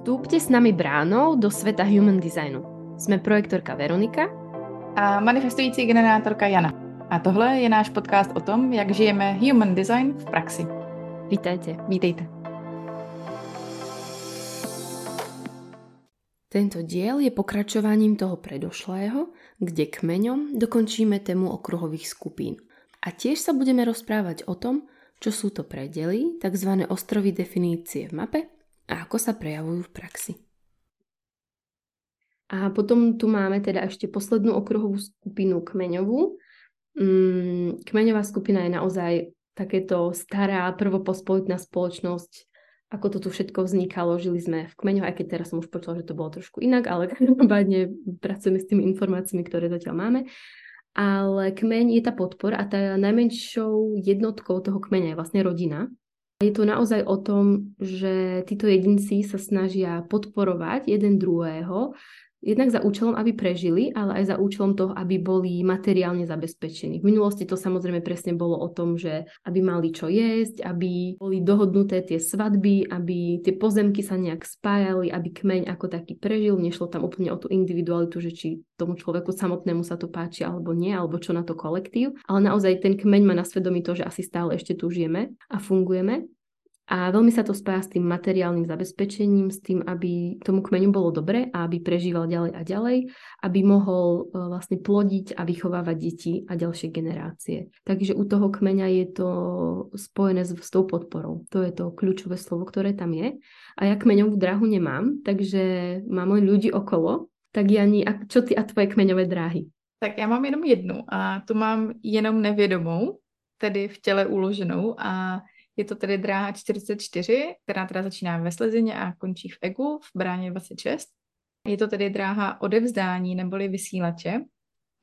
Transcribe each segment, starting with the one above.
Vstúpte s nami bránou do sveta human designu. Jsme projektorka Veronika a manifestující generátorka Jana. A tohle je náš podcast o tom, jak žijeme human design v praxi. Vítajte. Vítejte. Tento diel je pokračovaním toho predošlého, kde kmeňom dokončíme tému okruhových skupín. A tiež sa budeme rozprávať o tom, čo sú to predely, tzv. ostrovy definície v mape a ako sa prejavujú v praxi. A potom tu máme teda ešte poslednú okruhovú skupinu kmeňovú. Mm, kmeňová skupina je naozaj takéto stará prvopospolitná spoločnosť, ako to tu všetko vznikalo. Žili sme v kmeňoch, aj keď teraz som už počula, že to bolo trošku inak, ale každopádne pracujeme s tými informáciami, ktoré zatiaľ máme. Ale kmeň je tá podpora a tá najmenšou jednotkou toho kmeňa je vlastne rodina. Je to naozaj o tom, že títo jedinci sa snažia podporovať jeden druhého, jednak za účelom, aby prežili, ale aj za účelom toho, aby boli materiálne zabezpečení. V minulosti to samozrejme presne bolo o tom, že aby mali čo jesť, aby boli dohodnuté tie svadby, aby tie pozemky sa nejak spájali, aby kmeň ako taký prežil. Nešlo tam úplne o tú individualitu, že či tomu človeku samotnému sa to páči alebo nie, alebo čo na to kolektív. Ale naozaj ten kmeň má na svedomí to, že asi stále ešte tu žijeme a fungujeme. A veľmi sa to spája s tým materiálnym zabezpečením, s tým, aby tomu kmeňu bolo dobre a aby prežíval ďalej a ďalej, aby mohol e, vlastne plodiť a vychovávať deti a ďalšie generácie. Takže u toho kmeňa je to spojené s, s tou podporou. To je to kľúčové slovo, ktoré tam je. A ja kmeňovú dráhu nemám, takže mám len ľudí okolo. Tak Jani, čo ty a tvoje kmeňové dráhy? Tak já mám jenom jednu a tu mám jenom nevědomou, tedy v těle uloženou a je to tedy dráha 44, která teda začíná ve Slezině a končí v Egu v bráně 26. Je to tedy dráha odevzdání neboli vysílače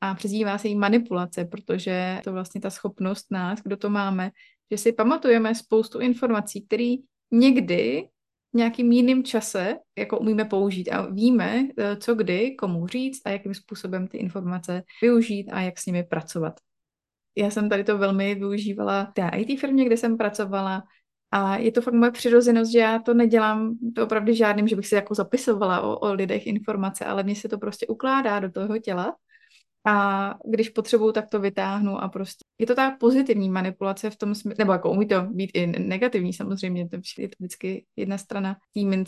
a přezdívá se jí manipulace, protože to vlastně ta schopnost nás, kdo to máme, že si pamatujeme spoustu informací, které někdy v nějakým jiným čase jako umíme použít a víme, eh, co kdy, komu říct a jakým způsobem ty informace využít a jak s nimi pracovat já jsem tady to velmi využívala v té IT firmě, kde jsem pracovala. A je to fakt moje přirozenost, že já to nedělám to opravdu žádným, že bych si jako zapisovala o, o lidech informace, ale mně se to prostě ukládá do toho těla a když potřebuju, tak to vytáhnu a prostě je to ta pozitivní manipulace v tom smyslu, nebo jako umí to být i negativní samozřejmě, to je to vždycky jedna strana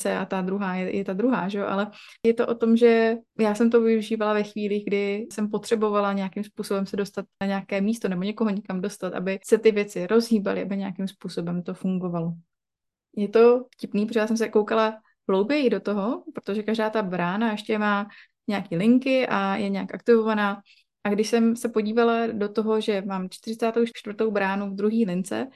té a ta druhá je, je ta druhá, že ale je to o tom, že já jsem to využívala ve chvíli, kdy jsem potřebovala nějakým způsobem se dostat na nějaké místo nebo někoho někam dostat, aby se ty věci rozhýbaly, aby nějakým způsobem to fungovalo. Je to vtipný, protože já jsem se koukala hlouběji do toho, protože každá ta brána ještě má nějaké linky a je nějak aktivovaná. A když jsem se podívala do toho, že mám 44. bránu v druhé lince,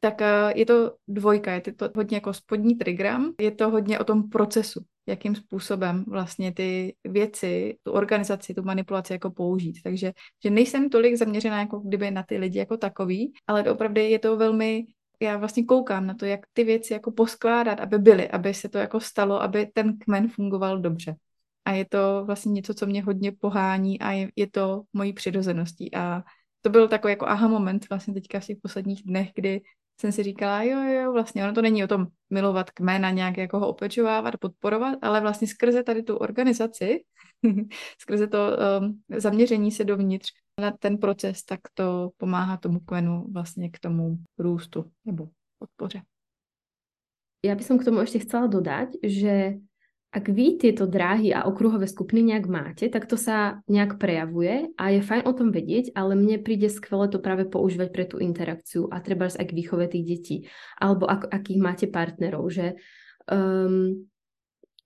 tak eh, je to dvojka, je to hodně jako spodní trigram, je to hodně o tom procesu, jakým způsobem vlastně ty věci, tu organizaci, tu manipulaci jako použít. Takže že nejsem tolik zaměřená jako kdyby na ty lidi jako takový, ale opravdu je to velmi já vlastně koukám na to, jak ty věci jako poskládat, aby byly, aby se to jako stalo, aby ten kmen fungoval dobře a je to vlastně něco, co mě hodně pohání a je, je to mojí přirozeností a to byl takový jako aha moment vlastně teďka v těch posledních dnech, kdy jsem si říkala, jo, jo, vlastně ono to není o tom milovat kmena, nějak jako ho opečovávat, podporovat, ale vlastně skrze tady tu organizaci, skrze to um, zaměření se dovnitř na ten proces, tak to pomáhá tomu kmenu vlastně k tomu růstu nebo podpoře. Ja by som k tomu ešte chcela dodať, že ak vy tieto dráhy a okruhové skupiny nejak máte, tak to sa nejak prejavuje a je fajn o tom vedieť, ale mne príde skvelé to práve používať pre tú interakciu a treba aj k výchove tých detí, alebo ak, akých máte partnerov, že um,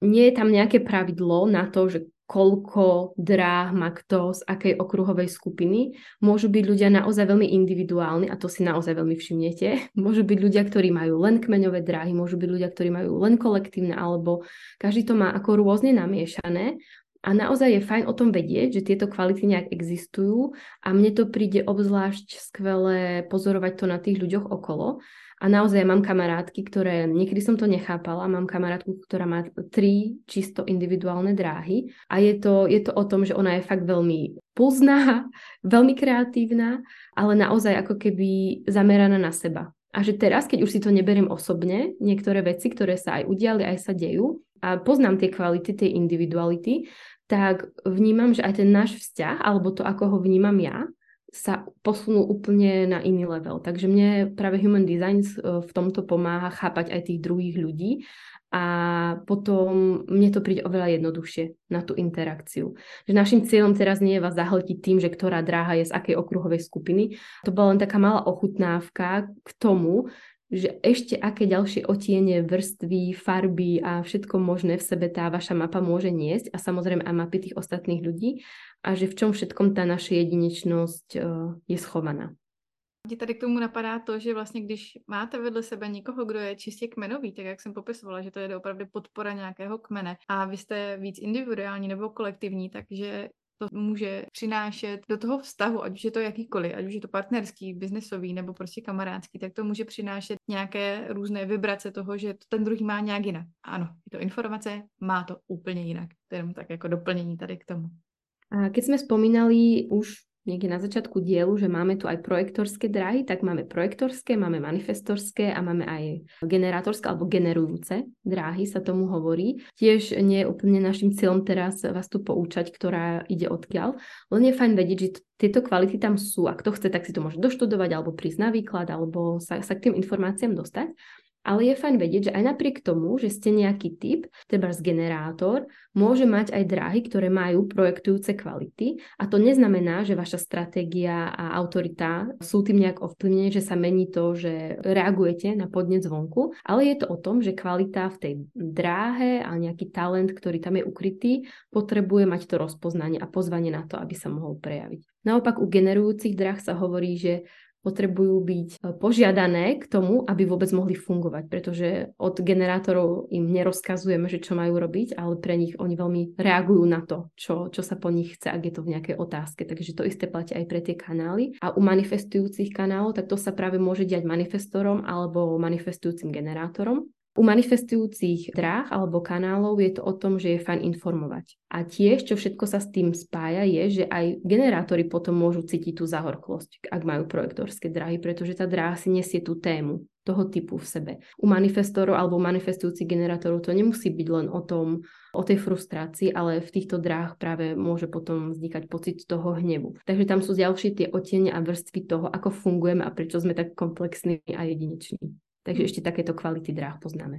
nie je tam nejaké pravidlo na to, že koľko dráh má kto z akej okruhovej skupiny. Môžu byť ľudia naozaj veľmi individuálni a to si naozaj veľmi všimnete. Môžu byť ľudia, ktorí majú len kmeňové dráhy, môžu byť ľudia, ktorí majú len kolektívne, alebo každý to má ako rôzne namiešané. A naozaj je fajn o tom vedieť, že tieto kvality nejak existujú a mne to príde obzvlášť skvelé pozorovať to na tých ľuďoch okolo, a naozaj mám kamarátky, ktoré, niekedy som to nechápala, mám kamarátku, ktorá má tri čisto individuálne dráhy a je to, je to o tom, že ona je fakt veľmi pulzná, veľmi kreatívna, ale naozaj ako keby zameraná na seba. A že teraz, keď už si to neberiem osobne, niektoré veci, ktoré sa aj udiali, aj sa dejú, a poznám tie kvality, tie individuality, tak vnímam, že aj ten náš vzťah, alebo to, ako ho vnímam ja, sa posunul úplne na iný level. Takže mne práve Human Design e, v tomto pomáha chápať aj tých druhých ľudí a potom mne to príde oveľa jednoduchšie na tú interakciu. Že našim cieľom teraz nie je vás zahltiť tým, že ktorá dráha je z akej okruhovej skupiny. To bola len taká malá ochutnávka k tomu, že ešte aké ďalšie otiene, vrstvy, farby a všetko možné v sebe tá vaša mapa môže niesť a samozrejme aj mapy tých ostatných ľudí a že v čom všetkom tá naša jedinečnosť uh, je schovaná. Mě tady k tomu napadá to, že vlastně když máte vedle sebe někoho, kdo je čistě kmenový, tak jak jsem popisovala, že to je opravdu podpora nějakého kmene a vy jste víc individuální nebo kolektivní, takže to může přinášet do toho vztahu, ať už je to jakýkoliv, ať už je to partnerský, biznesový nebo prostě kamarádský, tak to může přinášet nějaké různé vibrace toho, že to ten druhý má nějak jinak. Ano, je to informace, má to úplně jinak. To je tak jako doplnění tady k tomu. A keď sme spomínali už niekde na začiatku dielu, že máme tu aj projektorské dráhy, tak máme projektorské, máme manifestorské a máme aj generátorské alebo generujúce dráhy sa tomu hovorí. Tiež nie je úplne našim cieľom teraz vás tu poučať, ktorá ide odkiaľ, len je fajn vedieť, že tieto kvality tam sú a kto chce, tak si to môže doštudovať alebo prísť na výklad alebo sa, sa k tým informáciám dostať. Ale je fajn vedieť, že aj napriek tomu, že ste nejaký typ, teda z generátor, môže mať aj dráhy, ktoré majú projektujúce kvality a to neznamená, že vaša stratégia a autorita sú tým nejak ovplyvnené, že sa mení to, že reagujete na podnec zvonku, ale je to o tom, že kvalita v tej dráhe a nejaký talent, ktorý tam je ukrytý, potrebuje mať to rozpoznanie a pozvanie na to, aby sa mohol prejaviť. Naopak u generujúcich dráh sa hovorí, že potrebujú byť e, požiadané k tomu, aby vôbec mohli fungovať, pretože od generátorov im nerozkazujeme, že čo majú robiť, ale pre nich oni veľmi reagujú na to, čo, čo sa po nich chce, ak je to v nejakej otázke. Takže to isté platí aj pre tie kanály. A u manifestujúcich kanálov, tak to sa práve môže diať manifestorom alebo manifestujúcim generátorom. U manifestujúcich dráh alebo kanálov je to o tom, že je fajn informovať. A tiež, čo všetko sa s tým spája, je, že aj generátori potom môžu cítiť tú zahorklosť, ak majú projektorské dráhy, pretože tá dráha si nesie tú tému toho typu v sebe. U manifestorov alebo manifestujúcich generátorov to nemusí byť len o tom, o tej frustrácii, ale v týchto dráh práve môže potom vznikať pocit toho hnevu. Takže tam sú ďalšie tie otiene a vrstvy toho, ako fungujeme a prečo sme tak komplexní a jedineční. Takže ještě takéto kvality dráh poznáme.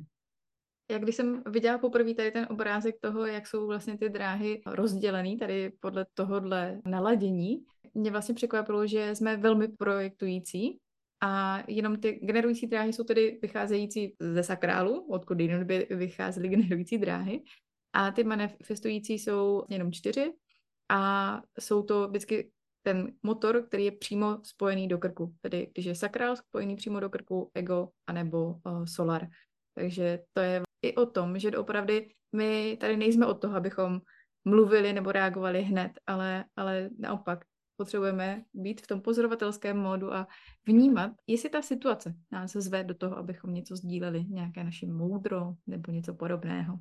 Jak když jsem viděla poprvé tady ten obrázek toho, jak jsou vlastně ty dráhy rozdělený tady podle tohohle naladění, mě vlastně překvapilo, že jsme velmi projektující a jenom ty generující dráhy jsou tedy vycházející ze sakrálu, odkud jinou by vycházely generující dráhy. A ty manifestující jsou jenom čtyři a jsou to vždycky ten motor, který je přímo spojený do krku. Tedy když je sakrál spojený přímo do krku, ego anebo uh, solar. Takže to je i o tom, že opravdu my tady nejsme od toho, abychom mluvili nebo reagovali hned, ale, ale naopak potřebujeme být v tom pozorovatelském módu a vnímat, jestli ta situace nás zve do toho, abychom něco sdíleli, nějaké naše moudro nebo něco podobného.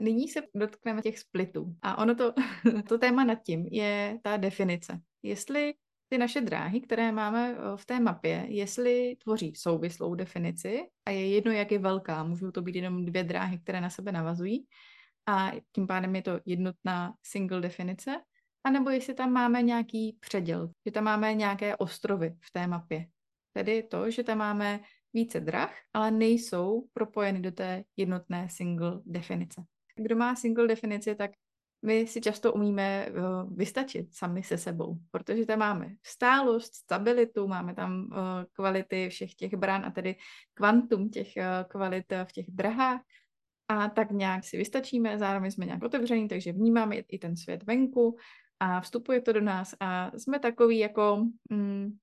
Nyní se dotkneme těch splitů. A ono to, to téma nad tím je ta definice. Jestli ty naše dráhy, které máme v té mapě, jestli tvoří souvislou definici a je jedno, jak je velká, můžou to být jenom dvě dráhy, které na sebe navazují a tím pádem je to jednotná single definice, anebo jestli tam máme nějaký předěl, že tam máme nějaké ostrovy v té mapě. Tedy to, že tam máme více drah, ale nejsou propojeny do té jednotné single definice. Kdo má single definici, tak my si často umíme uh, vystačit sami se sebou, protože tam máme stálost, stabilitu, máme tam uh, kvality všech těch bran a tedy kvantum těch uh, kvalit v těch drahách a tak nějak si vystačíme, zároveň jsme nějak otevření, takže vnímáme i ten svět venku a vstupuje to do nás a jsme takový jako mm,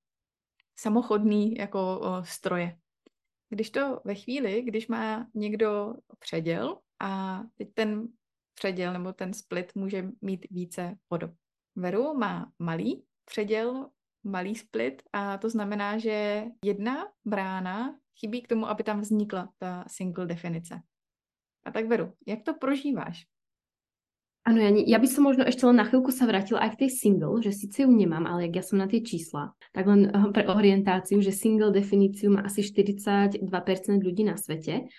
samochodný jako uh, stroje. Když to ve chvíli, když má někdo předěl, a teď ten předěl nebo ten split může mít více podob. Veru má malý předěl, malý split a to znamená, že jedna brána chybí k tomu, aby tam vznikla ta single definice. A tak Veru, jak to prožíváš? Áno, ja, ja by som možno ešte len na chvíľku sa vrátila aj k tej single, že síce ju nemám, ale ak ja som na tie čísla, tak len eh, pre orientáciu, že single definíciu má asi 42% ľudí na svete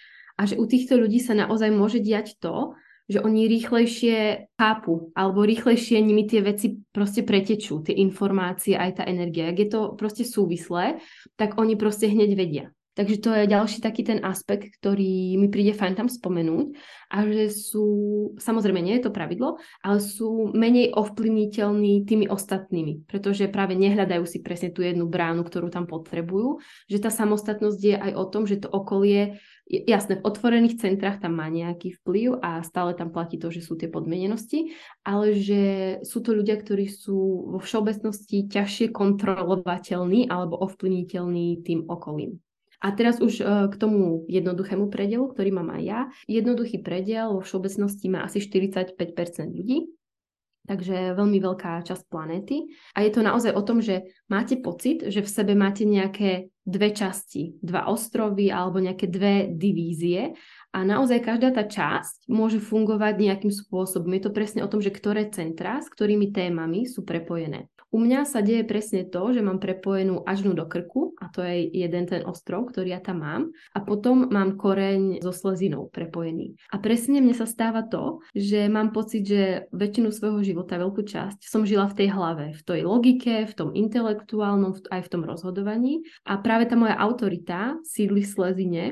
a že u týchto ľudí sa naozaj môže diať to, že oni rýchlejšie chápu alebo rýchlejšie nimi tie veci proste pretečú, tie informácie, aj tá energia. Ak je to proste súvislé, tak oni proste hneď vedia. Takže to je ďalší taký ten aspekt, ktorý mi príde fajn tam spomenúť a že sú, samozrejme nie je to pravidlo, ale sú menej ovplyvniteľní tými ostatnými, pretože práve nehľadajú si presne tú jednu bránu, ktorú tam potrebujú, že tá samostatnosť je aj o tom, že to okolie, jasné, v otvorených centrách tam má nejaký vplyv a stále tam platí to, že sú tie podmienenosti, ale že sú to ľudia, ktorí sú vo všeobecnosti ťažšie kontrolovateľní alebo ovplyvniteľní tým okolím. A teraz už uh, k tomu jednoduchému predelu, ktorý mám aj ja. Jednoduchý predel vo všeobecnosti má asi 45% ľudí, takže veľmi veľká časť planéty. A je to naozaj o tom, že máte pocit, že v sebe máte nejaké dve časti, dva ostrovy alebo nejaké dve divízie a naozaj každá tá časť môže fungovať nejakým spôsobom. Je to presne o tom, že ktoré centra s ktorými témami sú prepojené. U mňa sa deje presne to, že mám prepojenú ažnu do krku a to je jeden ten ostrov, ktorý ja tam mám a potom mám koreň so slezinou prepojený. A presne mne sa stáva to, že mám pocit, že väčšinu svojho života, veľkú časť som žila v tej hlave, v tej logike, v tom intelektuálnom, aj v tom rozhodovaní a práve tá moja autorita sídli v slezine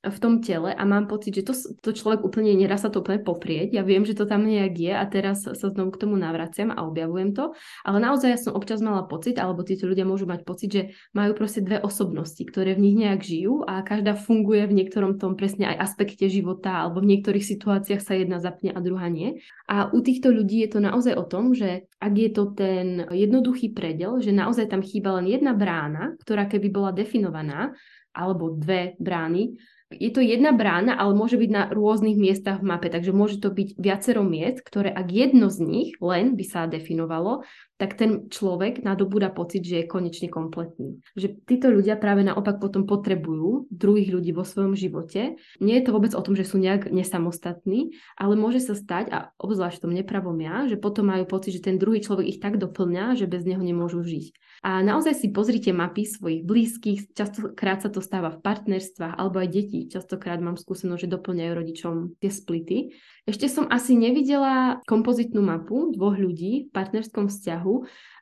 v tom tele a mám pocit, že to, to človek úplne, nedá sa to úplne poprieť. Ja viem, že to tam nejak je a teraz sa znovu k tomu navraciam a objavujem to. Ale naozaj ja som občas mala pocit, alebo títo ľudia môžu mať pocit, že majú proste dve osobnosti, ktoré v nich nejak žijú a každá funguje v niektorom tom presne aj aspekte života alebo v niektorých situáciách sa jedna zapne a druhá nie. A u týchto ľudí je to naozaj o tom, že ak je to ten jednoduchý predel, že naozaj tam chýba len jedna brána, ktorá keby bola definovaná, alebo dve brány, je to jedna brána, ale môže byť na rôznych miestach v mape, takže môže to byť viacero miest, ktoré ak jedno z nich len by sa definovalo, tak ten človek nadobúda pocit, že je konečne kompletný. Že títo ľudia práve naopak potom potrebujú druhých ľudí vo svojom živote. Nie je to vôbec o tom, že sú nejak nesamostatní, ale môže sa stať, a obzvlášť v tom nepravom ja, že potom majú pocit, že ten druhý človek ich tak doplňa, že bez neho nemôžu žiť. A naozaj si pozrite mapy svojich blízkych, častokrát sa to stáva v partnerstvách, alebo aj Častokrát mám skúsenosť, že doplňajú rodičom tie splity. Ešte som asi nevidela kompozitnú mapu dvoch ľudí v partnerskom vzťahu,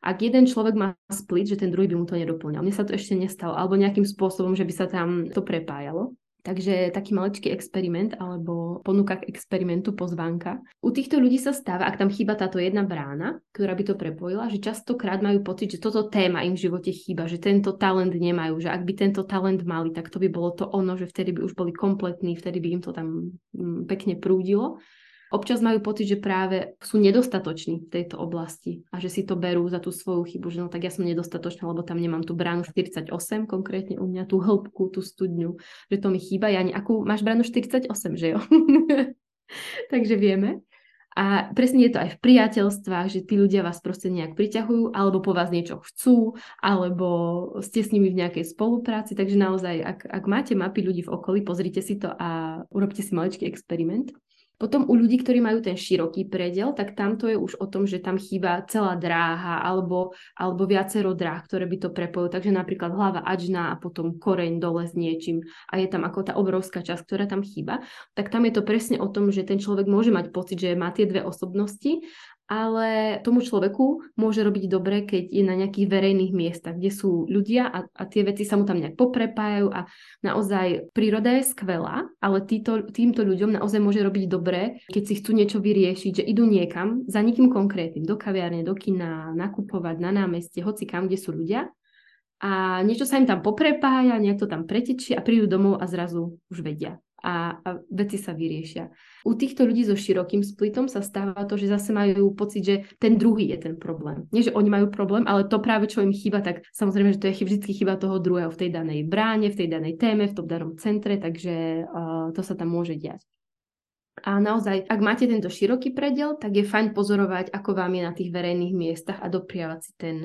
ak jeden človek má split, že ten druhý by mu to nedoplňal. Mne sa to ešte nestalo, alebo nejakým spôsobom, že by sa tam to prepájalo. Takže taký maličký experiment alebo ponuka k experimentu pozvánka. U týchto ľudí sa stáva, ak tam chýba táto jedna brána, ktorá by to prepojila, že častokrát majú pocit, že toto téma im v živote chýba, že tento talent nemajú, že ak by tento talent mali, tak to by bolo to ono, že vtedy by už boli kompletní, vtedy by im to tam mm, pekne prúdilo občas majú pocit, že práve sú nedostatoční v tejto oblasti a že si to berú za tú svoju chybu, že no tak ja som nedostatočná, lebo tam nemám tú bránu 48 konkrétne u mňa, tú hĺbku, tú studňu, že to mi chýba. Ja akú máš bránu 48, že jo? Takže vieme. A presne je to aj v priateľstvách, že tí ľudia vás proste nejak priťahujú, alebo po vás niečo chcú, alebo ste s nimi v nejakej spolupráci. Takže naozaj, ak, ak máte mapy ľudí v okolí, pozrite si to a urobte si maličký experiment. Potom u ľudí, ktorí majú ten široký predel, tak tamto je už o tom, že tam chýba celá dráha alebo, alebo viacero dráh, ktoré by to prepojilo. Takže napríklad hlava ačná a potom koreň dole s niečím a je tam ako tá obrovská časť, ktorá tam chýba. Tak tam je to presne o tom, že ten človek môže mať pocit, že má tie dve osobnosti ale tomu človeku môže robiť dobre, keď je na nejakých verejných miestach, kde sú ľudia a, a tie veci sa mu tam nejak poprepájajú a naozaj príroda je skvelá, ale týto, týmto ľuďom naozaj môže robiť dobre, keď si chcú niečo vyriešiť, že idú niekam za nikým konkrétnym, do kaviárne, do kina, nakupovať na námestie, hoci kam, kde sú ľudia. A niečo sa im tam poprepája, nejak to tam pretečie a prídu domov a zrazu už vedia a, a veci sa vyriešia. U týchto ľudí so širokým splitom sa stáva to, že zase majú pocit, že ten druhý je ten problém. Nie, že oni majú problém, ale to práve, čo im chýba, tak samozrejme, že to je vždy chyba toho druhého v tej danej bráne, v tej danej téme, v tom danom centre, takže uh, to sa tam môže diať. A naozaj, ak máte tento široký predel, tak je fajn pozorovať, ako vám je na tých verejných miestach a dopriavať si ten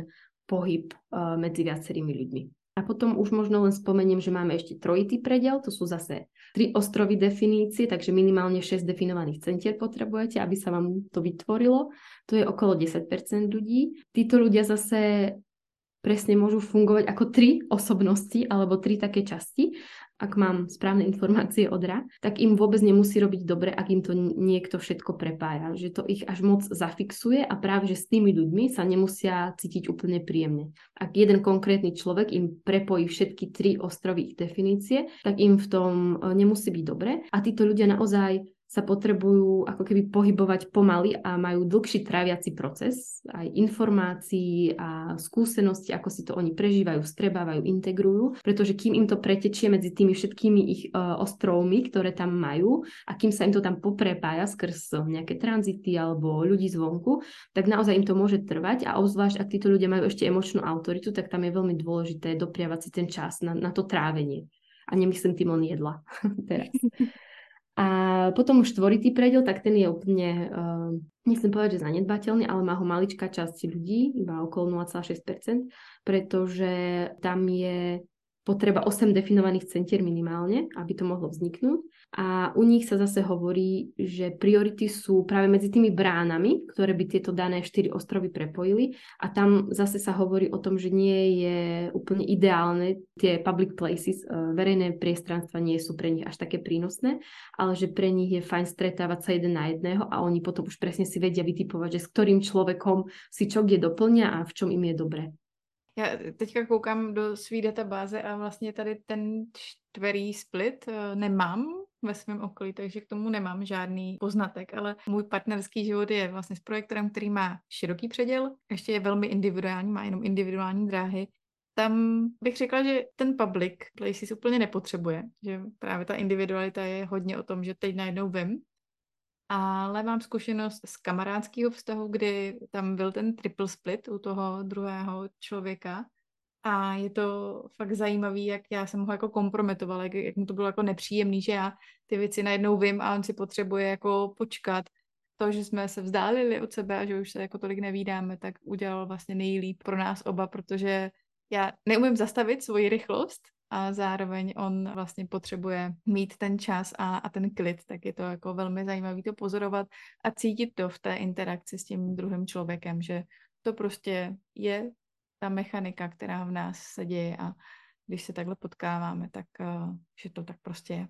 pohyb uh, medzi viacerými ľuďmi. A potom už možno len spomeniem, že máme ešte trojitý predel, to sú zase tri ostrovy definície, takže minimálne 6 definovaných centier potrebujete, aby sa vám to vytvorilo. To je okolo 10% ľudí. Títo ľudia zase presne môžu fungovať ako tri osobnosti alebo tri také časti ak mám správne informácie od RA, tak im vôbec nemusí robiť dobre, ak im to niekto všetko prepája. Že to ich až moc zafixuje a práve, že s tými ľuďmi sa nemusia cítiť úplne príjemne. Ak jeden konkrétny človek im prepojí všetky tri ostrovy ich definície, tak im v tom e, nemusí byť dobre. A títo ľudia naozaj sa potrebujú ako keby pohybovať pomaly a majú dlhší tráviaci proces, aj informácií a skúsenosti, ako si to oni prežívajú, strebávajú, integrujú, pretože kým im to pretečie medzi tými všetkými ich uh, ostrovmi, ktoré tam majú a kým sa im to tam poprepája skrz nejaké tranzity alebo ľudí zvonku, tak naozaj im to môže trvať a obzvlášť ak títo ľudia majú ešte emočnú autoritu, tak tam je veľmi dôležité dopriavať si ten čas na, na to trávenie. A nemyslím tým len jedla teraz. A potom už štvoritý predel, tak ten je úplne, uh, nechcem povedať, že zanedbateľný, ale má ho maličká časť ľudí, iba okolo 0,6%, pretože tam je potreba 8 definovaných centier minimálne, aby to mohlo vzniknúť. A u nich sa zase hovorí, že priority sú práve medzi tými bránami, ktoré by tieto dané 4 ostrovy prepojili. A tam zase sa hovorí o tom, že nie je úplne ideálne tie public places, e, verejné priestranstva nie sú pre nich až také prínosné, ale že pre nich je fajn stretávať sa jeden na jedného a oni potom už presne si vedia vytipovať, že s ktorým človekom si čo kde doplňa a v čom im je dobre. Já teďka koukám do své databáze a vlastně tady ten čtverý split eh, nemám ve svém okolí, takže k tomu nemám žádný poznatek, ale můj partnerský život je vlastně s projektorem, který má široký předěl, ještě je velmi individuální, má jenom individuální dráhy. Tam bych řekla, že ten public places úplně nepotřebuje, že právě ta individualita je hodně o tom, že teď najednou vím, ale mám zkušenost z kamarádského vztahu, kdy tam byl ten triple split u toho druhého člověka a je to fakt zajímavý, jak já jsem ho jako kompromitovala, jak, jak mu to bylo jako nepříjemný, že já ty věci najednou vím a on si potřebuje jako počkat. To, že jsme se vzdálili od sebe a že už se jako tolik nevídáme, tak udělal vlastně nejlíp pro nás oba, protože já neumím zastavit svoji rychlost, a zároveň on vlastně potřebuje mít ten čas a, a ten klid, tak je to jako velmi zajímavé to pozorovat a cítit to v té interakci s tím druhým člověkem, že to prostě je ta mechanika, která v nás se děje a když se takhle potkáváme, tak uh, že to tak prostě je.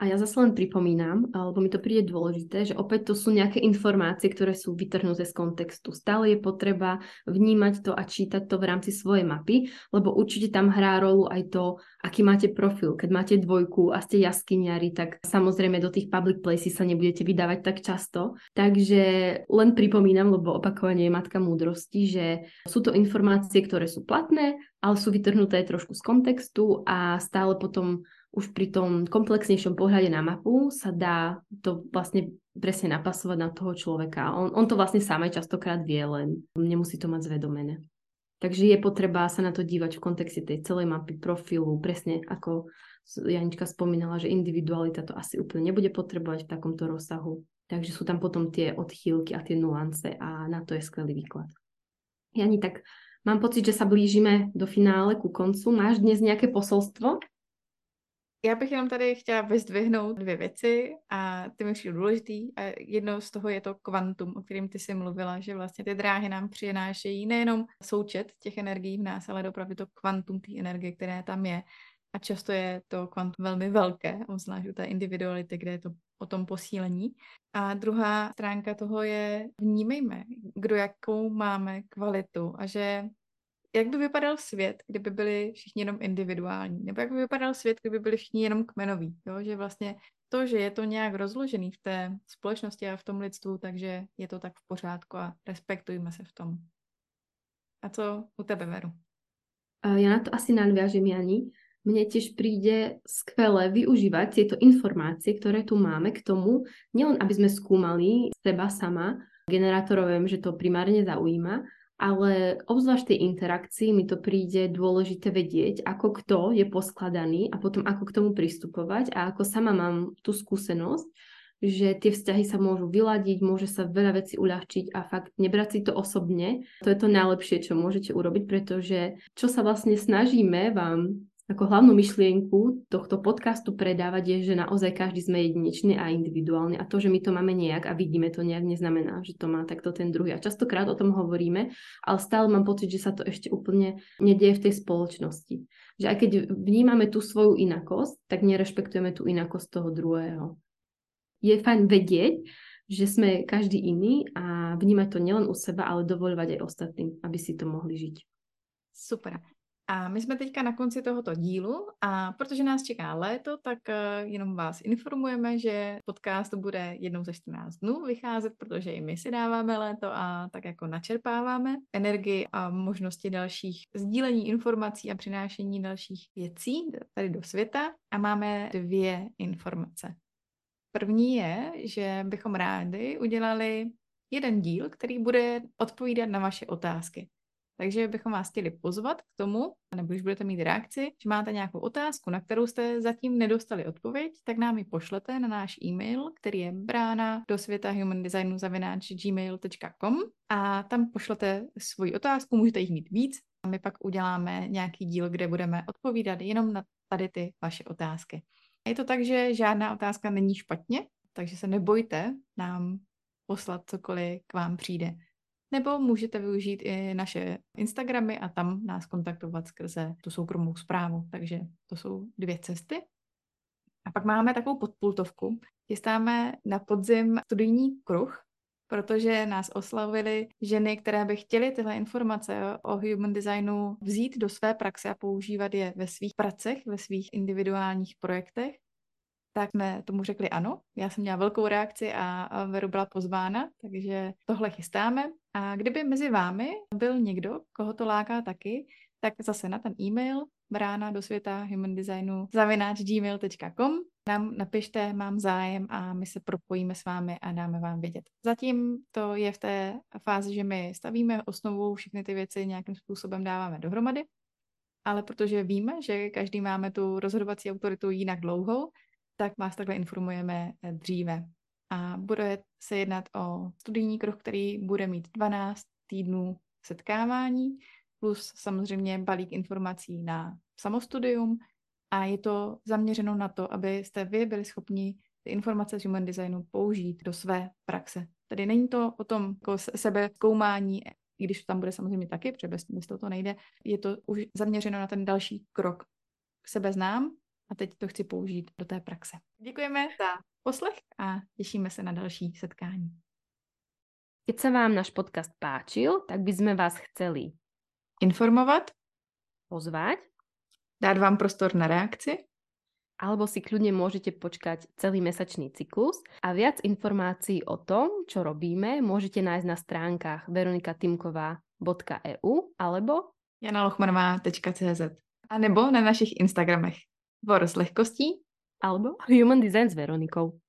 A ja zase len pripomínam, alebo mi to príde dôležité, že opäť to sú nejaké informácie, ktoré sú vytrhnuté z kontextu. Stále je potreba vnímať to a čítať to v rámci svojej mapy, lebo určite tam hrá rolu aj to, aký máte profil. Keď máte dvojku a ste jaskyniari, tak samozrejme do tých public places sa nebudete vydávať tak často. Takže len pripomínam, lebo opakovanie je matka múdrosti, že sú to informácie, ktoré sú platné, ale sú vytrhnuté trošku z kontextu a stále potom už pri tom komplexnejšom pohľade na mapu sa dá to vlastne presne napasovať na toho človeka. On, on to vlastne sám aj častokrát vie, len nemusí to mať zvedomené. Takže je potreba sa na to dívať v kontexte tej celej mapy, profilu, presne ako Janička spomínala, že individualita to asi úplne nebude potrebovať v takomto rozsahu. Takže sú tam potom tie odchýlky a tie nuance a na to je skvelý výklad. Jani, tak mám pocit, že sa blížime do finále, ku koncu. Máš dnes nejaké posolstvo já bych jenom tady chtěla vyzdvihnout dvě věci a ty mi přijde důležitý. A jedno z toho je to kvantum, o kterém ty jsi mluvila, že vlastně ty dráhy nám přinášejí nejenom součet těch energií v nás, ale opravdu to kvantum té energie, které tam je. A často je to kvantum velmi velké, zvlášť u té individuality, kde je to o tom posílení. A druhá stránka toho je vnímejme, kdo jakou máme kvalitu a že jak by vypadal svět, kdyby byli všichni jenom individuální, nebo jak by vypadal svět, kdyby byli všichni jenom kmenoví, jo? že vlastně to, že je to nějak rozložený v té společnosti a v tom lidstvu, takže je to tak v pořádku a respektujme se v tom. A co u tebe, Veru? Ja na to asi nadviažem, Jani. Mne tiež príde skvelé využívať tieto informácie, ktoré tu máme k tomu, nielen aby sme skúmali seba sama, generátorov viem, že to primárne zaujíma, ale obzvlášť tej interakcii mi to príde dôležité vedieť, ako kto je poskladaný a potom ako k tomu pristupovať a ako sama mám tú skúsenosť, že tie vzťahy sa môžu vyladiť, môže sa veľa vecí uľahčiť a fakt nebrať si to osobne. To je to najlepšie, čo môžete urobiť, pretože čo sa vlastne snažíme vám ako hlavnú myšlienku tohto podcastu predávať je, že naozaj každý sme jedinečný a individuálny a to, že my to máme nejak a vidíme to nejak, neznamená, že to má takto ten druhý. A častokrát o tom hovoríme, ale stále mám pocit, že sa to ešte úplne nedieje v tej spoločnosti. Že aj keď vnímame tú svoju inakosť, tak nerešpektujeme tú inakosť toho druhého. Je fajn vedieť, že sme každý iný a vnímať to nielen u seba, ale dovoľovať aj ostatným, aby si to mohli žiť. Super. A my jsme teďka na konci tohoto dílu a protože nás čeká léto, tak uh, jenom vás informujeme, že podcast bude jednou ze 14 dnů vycházet, protože i my si dáváme léto a tak jako načerpáváme energii a možnosti dalších sdílení informací a přinášení dalších věcí tady do světa a máme dvě informace. První je, že bychom rádi udělali jeden díl, který bude odpovídat na vaše otázky. Takže bychom vás chtěli pozvat k tomu, nebo když budete mít reakci, že máte nějakou otázku, na kterou jste zatím nedostali odpověď, tak nám ji pošlete na náš e-mail, který je brána do světa human designu zavináč gmail.com a tam pošlete svoji otázku, můžete jich mít víc a my pak uděláme nějaký díl, kde budeme odpovídat jenom na tady ty vaše otázky. Je to tak, že žádná otázka není špatně, takže se nebojte nám poslat cokoliv k vám přijde nebo můžete využít i naše Instagramy a tam nás kontaktovat skrze tu soukromou zprávu. Takže to jsou dvě cesty. A pak máme takovou podpultovku. Chystáme na podzim studijní kruh, protože nás oslavili ženy, které by chtěly tyhle informace o human designu vzít do své praxe a používat je ve svých pracech, ve svých individuálních projektech tak jsme tomu řekli ano. Já jsem měla velkou reakci a Veru byla pozvána, takže tohle chystáme. A kdyby mezi vámi byl někdo, koho to láká taky, tak zase na ten e-mail brána do světa human designu zavináč gmail.com nám napište, mám zájem a my se propojíme s vámi a dáme vám vědět. Zatím to je v té fázi, že my stavíme osnovu, všechny ty věci nějakým způsobem dáváme dohromady, ale protože víme, že každý máme tu rozhodovací autoritu jinak dlouhou, tak vás takhle informujeme eh, dříve. A bude se jednat o studijní kruh, který bude mít 12 týdnů setkávání, plus samozřejmě balík informací na samostudium a je to zaměřeno na to, abyste vy byli schopni ty informace z human designu použít do své praxe. Tady není to o tom jako sebe zkoumání, i když tam bude samozřejmě taky, protože bez, bez toho to nejde, je to už zaměřeno na ten další krok. Sebe znám, a teď to chci použít do té praxe. Děkujeme za poslech a těšíme se na další setkání. Keď sa vám náš podcast páčil, tak by sme vás chceli informovať, pozvať, dať vám prostor na reakci, alebo si kľudne môžete počkať celý mesačný cyklus a viac informácií o tom, čo robíme, môžete nájsť na stránkach veronikatimková.eu alebo janalochmanová.cz a nebo na našich Instagramech. Vor s lehkostí alebo Human Design s Veronikou.